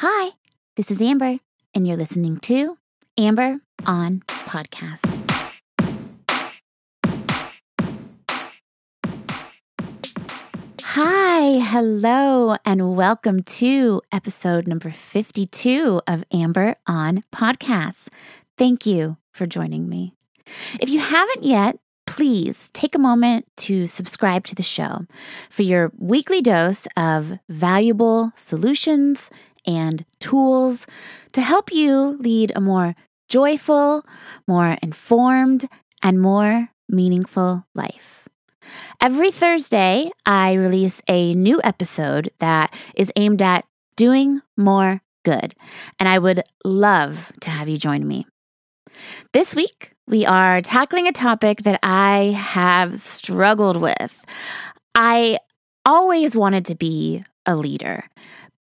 Hi, this is Amber, and you're listening to Amber on Podcast. Hi, hello, and welcome to episode number 52 of Amber on Podcasts. Thank you for joining me. If you haven't yet, please take a moment to subscribe to the show for your weekly dose of valuable solutions and tools to help you lead a more joyful, more informed, and more meaningful life. Every Thursday, I release a new episode that is aimed at doing more good, and I would love to have you join me. This week, we are tackling a topic that I have struggled with. I always wanted to be a leader,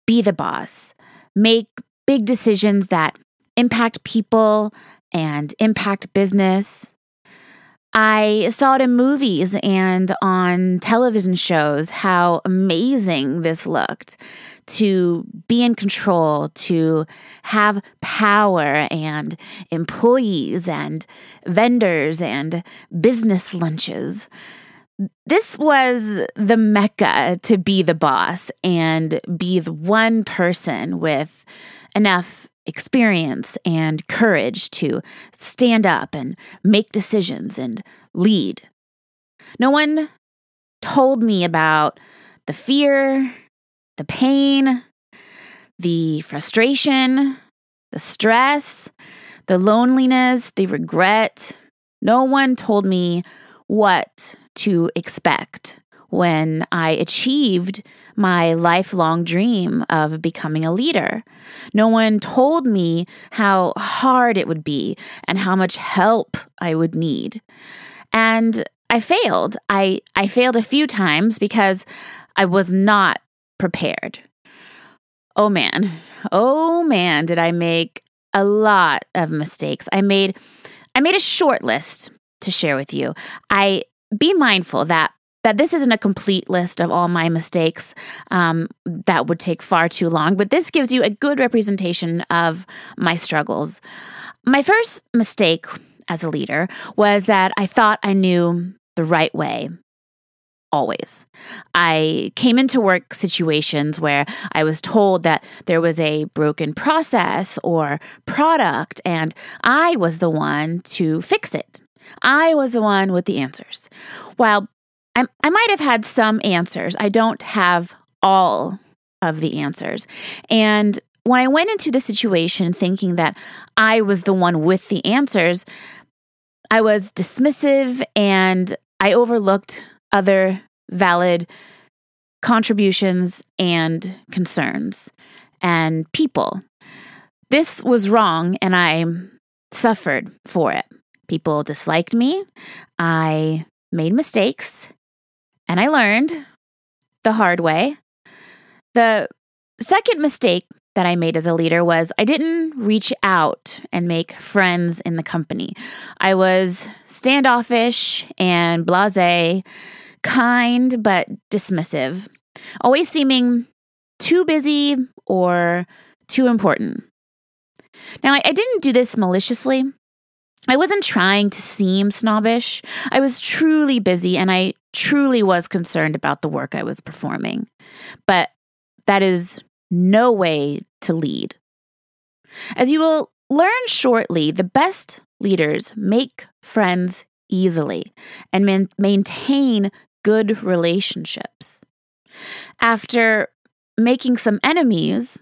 be the boss, make big decisions that impact people and impact business. I saw it in movies and on television shows how amazing this looked to be in control, to have power and employees and vendors and business lunches. This was the mecca to be the boss and be the one person with enough experience and courage to stand up and make decisions and lead. No one told me about the fear, the pain, the frustration, the stress, the loneliness, the regret. No one told me what to expect when I achieved my lifelong dream of becoming a leader. No one told me how hard it would be and how much help I would need. And I failed. I, I failed a few times because I was not prepared. Oh man, oh man, did I make a lot of mistakes. I made I made a short list to share with you. I be mindful that that this isn't a complete list of all my mistakes. Um, that would take far too long, but this gives you a good representation of my struggles. My first mistake as a leader was that I thought I knew the right way always. I came into work situations where I was told that there was a broken process or product, and I was the one to fix it. I was the one with the answers. While I, I might have had some answers, I don't have all of the answers. And when I went into the situation thinking that I was the one with the answers, I was dismissive and I overlooked other valid contributions and concerns and people. This was wrong and I suffered for it. People disliked me. I made mistakes and I learned the hard way. The second mistake that I made as a leader was I didn't reach out and make friends in the company. I was standoffish and blase, kind but dismissive, always seeming too busy or too important. Now, I, I didn't do this maliciously. I wasn't trying to seem snobbish. I was truly busy and I truly was concerned about the work I was performing. But that is no way to lead. As you will learn shortly, the best leaders make friends easily and man- maintain good relationships. After making some enemies,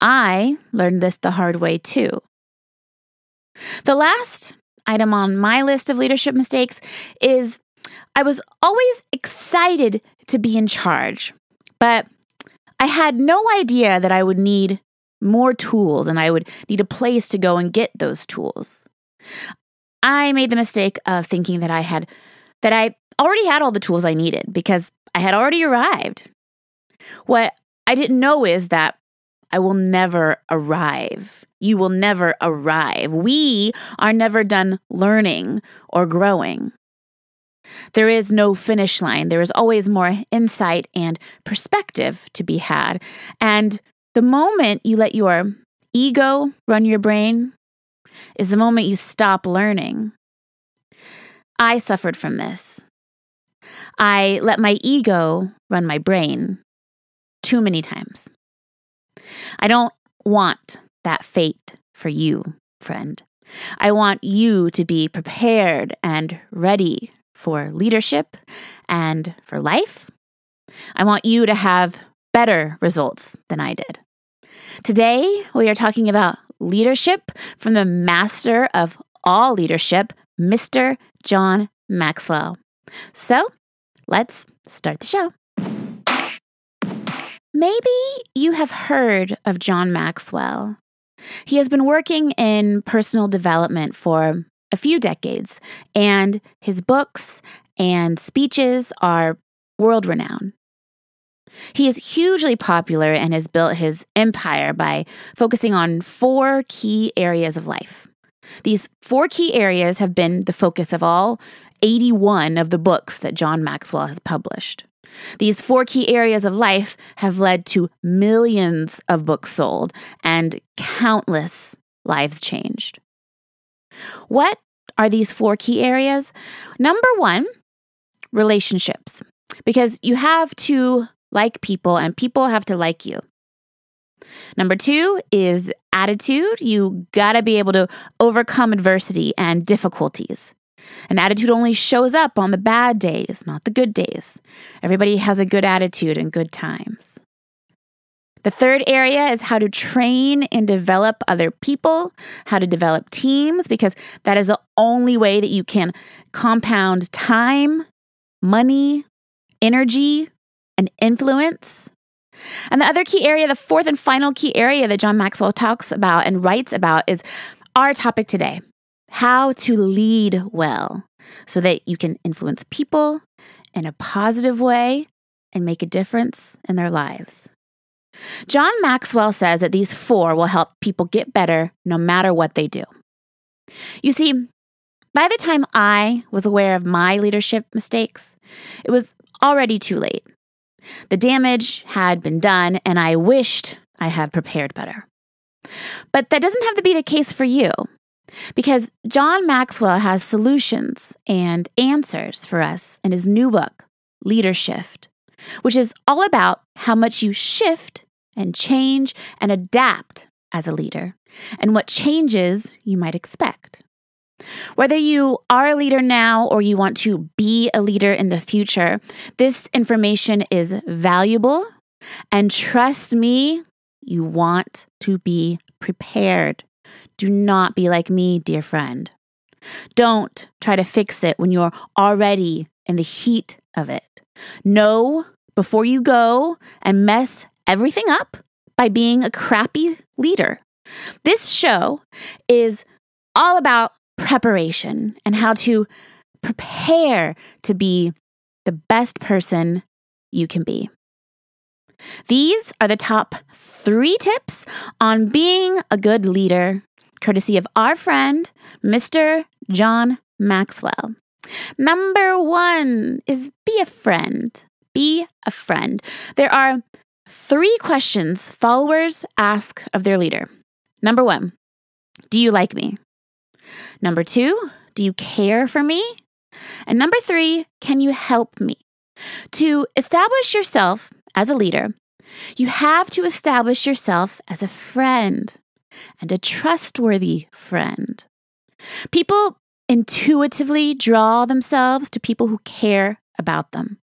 I learned this the hard way too. The last item on my list of leadership mistakes is I was always excited to be in charge, but I had no idea that I would need more tools and I would need a place to go and get those tools. I made the mistake of thinking that I had that I already had all the tools I needed because I had already arrived. What I didn't know is that I will never arrive. You will never arrive. We are never done learning or growing. There is no finish line. There is always more insight and perspective to be had. And The moment you let your ego run your brain is the moment you stop learning. I suffered from this. I let my ego run my brain too many times. I don't want that fate for you, friend. I want you to be prepared and ready for leadership and for life. I want you to have better results than I did. Today, we are talking about leadership from the master of all leadership, Mr. John Maxwell. So, let's start the show. Maybe you have heard of John Maxwell. He has been working in personal development for a few decades, and his books and speeches are world renowned. He is hugely popular and has built his empire by focusing on four key areas of life. These four key areas have been the focus of all 81 of the books that John Maxwell has published. These four key areas of life have led to millions of books sold and countless lives changed. What are these four key areas? Number one, relationships, because you have to like people and people have to like you. Number two is attitude. You gotta be able to overcome adversity and difficulties. An attitude only shows up on the bad days, not the good days. Everybody has a good attitude in good times. The third area is how to train and develop other people, how to develop teams, because that is the only way that you can compound time, money, energy, and influence. And the other key area, the fourth and final key area that John Maxwell talks about and writes about is our topic today how to lead well so that you can influence people in a positive way and make a difference in their lives. John Maxwell says that these four will help people get better no matter what they do. You see, by the time I was aware of my leadership mistakes, it was already too late. The damage had been done, and I wished I had prepared better. But that doesn't have to be the case for you, because John Maxwell has solutions and answers for us in his new book, Leadershift, which is all about how much you shift and change and adapt as a leader, and what changes you might expect. Whether you are a leader now or you want to be a leader in the future, this information is valuable. And trust me, you want to be prepared. Do not be like me, dear friend. Don't try to fix it when you're already in the heat of it. Know before you go and mess everything up by being a crappy leader. This show is all about preparation and how to prepare to be the best person you can be. These are the top three tips on being a good leader, courtesy of our friend, Mr. John Maxwell. Number one is be a friend. Be a friend. There are three questions followers ask of their leader. Number one, do you like me? Number two, do you care for me? And number three, can you help me? To establish yourself as a leader, you have to establish yourself as a friend and a trustworthy friend. People intuitively draw themselves to people who care about them.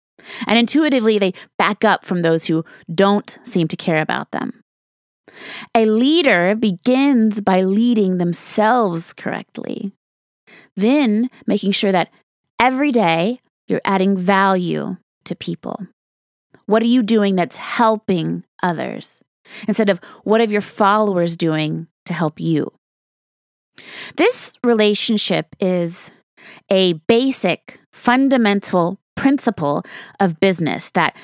And intuitively, they back up from those who don't seem to care about them. A leader begins by leading themselves correctly, then making sure that every day you're adding value to people. What are you doing that's helping others? Instead of what are your followers doing to help you? This relationship is a basic, fundamental principle of business that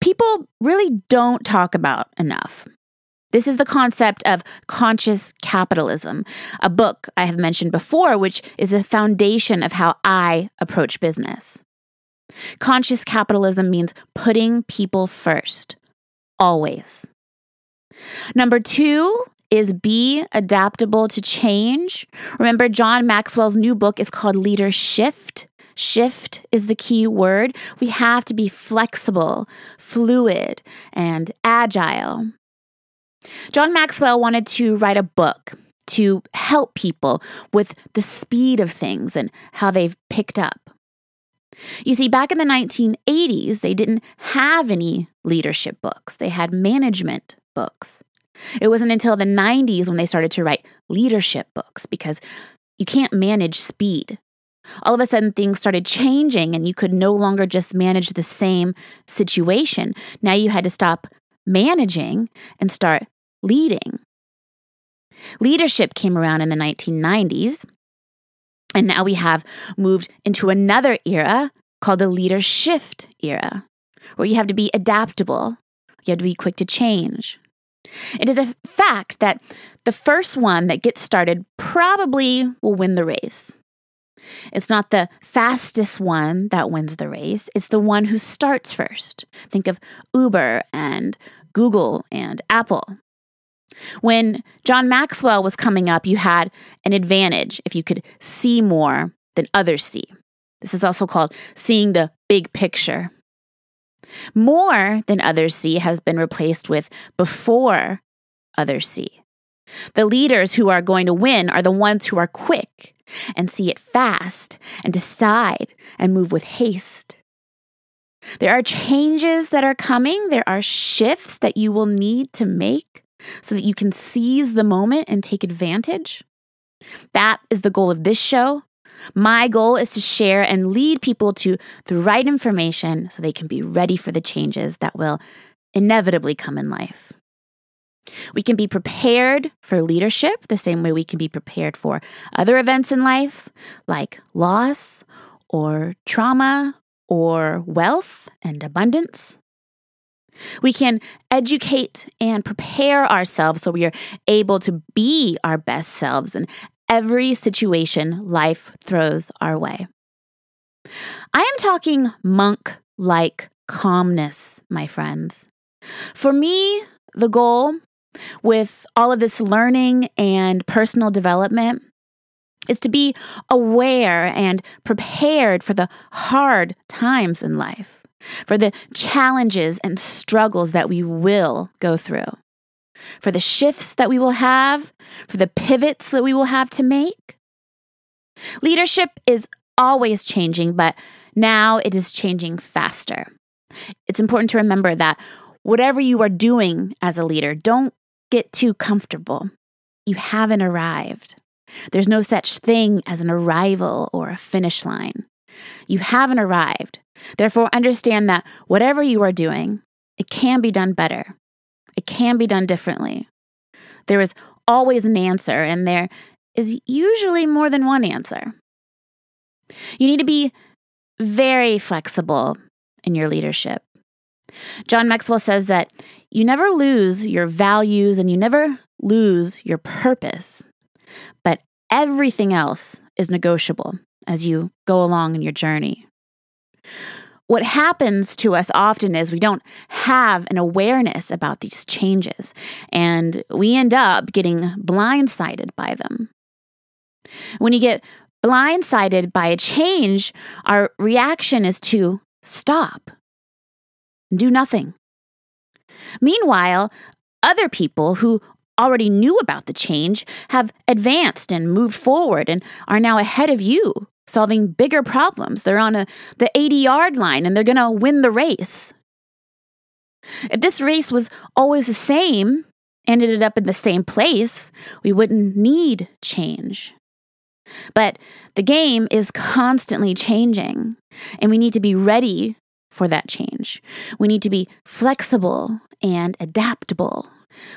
people really don't talk about enough. This is the concept of conscious capitalism, a book I have mentioned before, which is the foundation of how I approach business. Conscious capitalism means putting people first, always. Number two is be adaptable to change. Remember, John Maxwell's new book is called Leader Shift. Shift is the key word. We have to be flexible, fluid, and agile. John Maxwell wanted to write a book to help people with the speed of things and how they've picked up. You see, back in the 1980s, they didn't have any leadership books, they had management books. It wasn't until the 90s when they started to write leadership books because you can't manage speed. All of a sudden, things started changing, and you could no longer just manage the same situation. Now you had to stop managing and start leading. Leadership came around in the 1990s, and now we have moved into another era called the leader shift era, where you have to be adaptable, you have to be quick to change. It is a fact that the first one that gets started probably will win the race. It's not the fastest one that wins the race, it's the one who starts first. Think of Uber and Google and Apple. When John Maxwell was coming up, you had an advantage if you could see more than others see. This is also called seeing the big picture. More than others see has been replaced with before others see. The leaders who are going to win are the ones who are quick and see it fast and decide and move with haste. There are changes that are coming, there are shifts that you will need to make so that you can seize the moment and take advantage. That is the goal of this show. My goal is to share and lead people to the right information so they can be ready for the changes that will inevitably come in life. We can be prepared for leadership the same way we can be prepared for other events in life, like loss or trauma or wealth and abundance. We can educate and prepare ourselves so we are able to be our best selves in every situation life throws our way. I am talking monk like calmness, my friends. For me, the goal with all of this learning and personal development is to be aware and prepared for the hard times in life, for the challenges and struggles that we will go through, for the shifts that we will have, for the pivots that we will have to make. Leadership is always changing, but now it is changing faster. It's important to remember that whatever you are doing as a leader, don't get too comfortable. You haven't arrived. There's no such thing as an arrival or a finish line. You haven't arrived. Therefore, understand that whatever you are doing, it can be done better. It can be done differently. There is always an answer, and there is usually more than one answer. You need to be very flexible in your leadership. John Maxwell says that you never lose your values and you never lose your purpose, but everything else is negotiable as you go along in your journey. What happens to us often is we don't have an awareness about these changes, and we end up getting blindsided by them. When you get blindsided by a change, our reaction is to stop do nothing. Meanwhile, other people who already knew about the change have advanced and moved forward and are now ahead of you, solving bigger problems. They're on a, the 80 yard line and they're going to win the race. If this race was always the same, ended up in the same place, we wouldn't need change. But the game is constantly changing, and we need to be ready for that change. We need to be flexible and adaptable.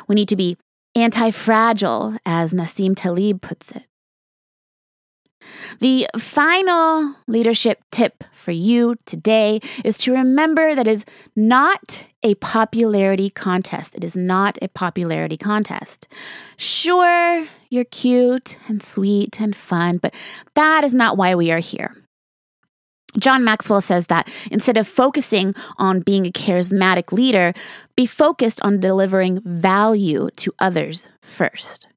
We need to be anti fragile, as Nassim Taleb puts it. The final leadership tip for you today is to remember that is not a popularity contest. It is not a popularity contest. Sure, you're cute and sweet and fun, but that is not why we are here. John Maxwell says that instead of focusing on being a charismatic leader, be focused on delivering value to others first.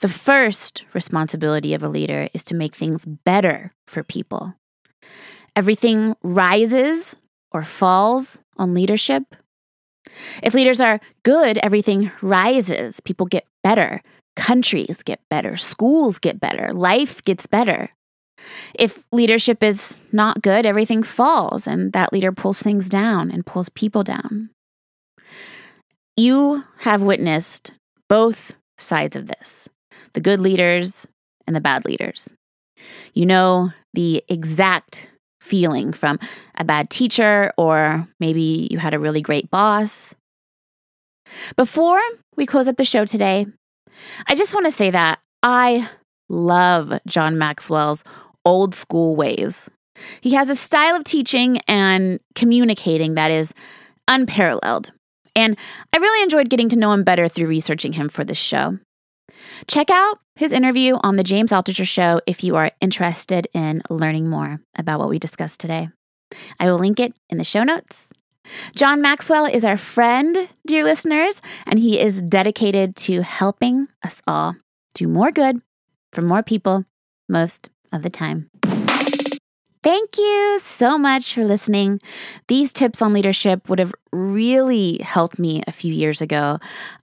The first responsibility of a leader is to make things better for people. Everything rises or falls on leadership. If leaders are good, everything rises. People get better. Countries get better. Schools get better. Life gets better. If leadership is not good, everything falls, and that leader pulls things down and pulls people down. You have witnessed both sides of this the good leaders and the bad leaders. You know the exact feeling from a bad teacher, or maybe you had a really great boss. Before we close up the show today, I just want to say that I love John Maxwell's old school ways. He has a style of teaching and communicating that is unparalleled. And I really enjoyed getting to know him better through researching him for this show. Check out his interview on The James Altucher Show if you are interested in learning more about what we discussed today. I will link it in the show notes. John Maxwell is our friend, dear listeners, and he is dedicated to helping us all do more good for more people most of the time. Thank you so much for listening. These tips on leadership would have really helped me a few years ago.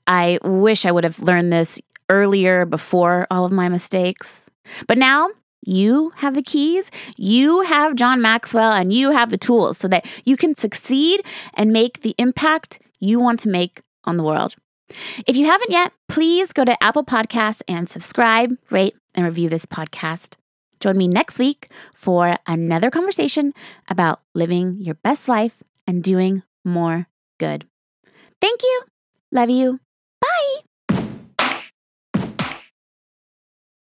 I wish I would have learned this earlier before all of my mistakes. But now you have the keys, you have John Maxwell, and you have the tools so that you can succeed and make the impact you want to make on the world. If you haven't yet, please go to Apple Podcasts and subscribe, rate, and review this podcast. Join me next week for another conversation about living your best life and doing more good. Thank you. Love you. Bye.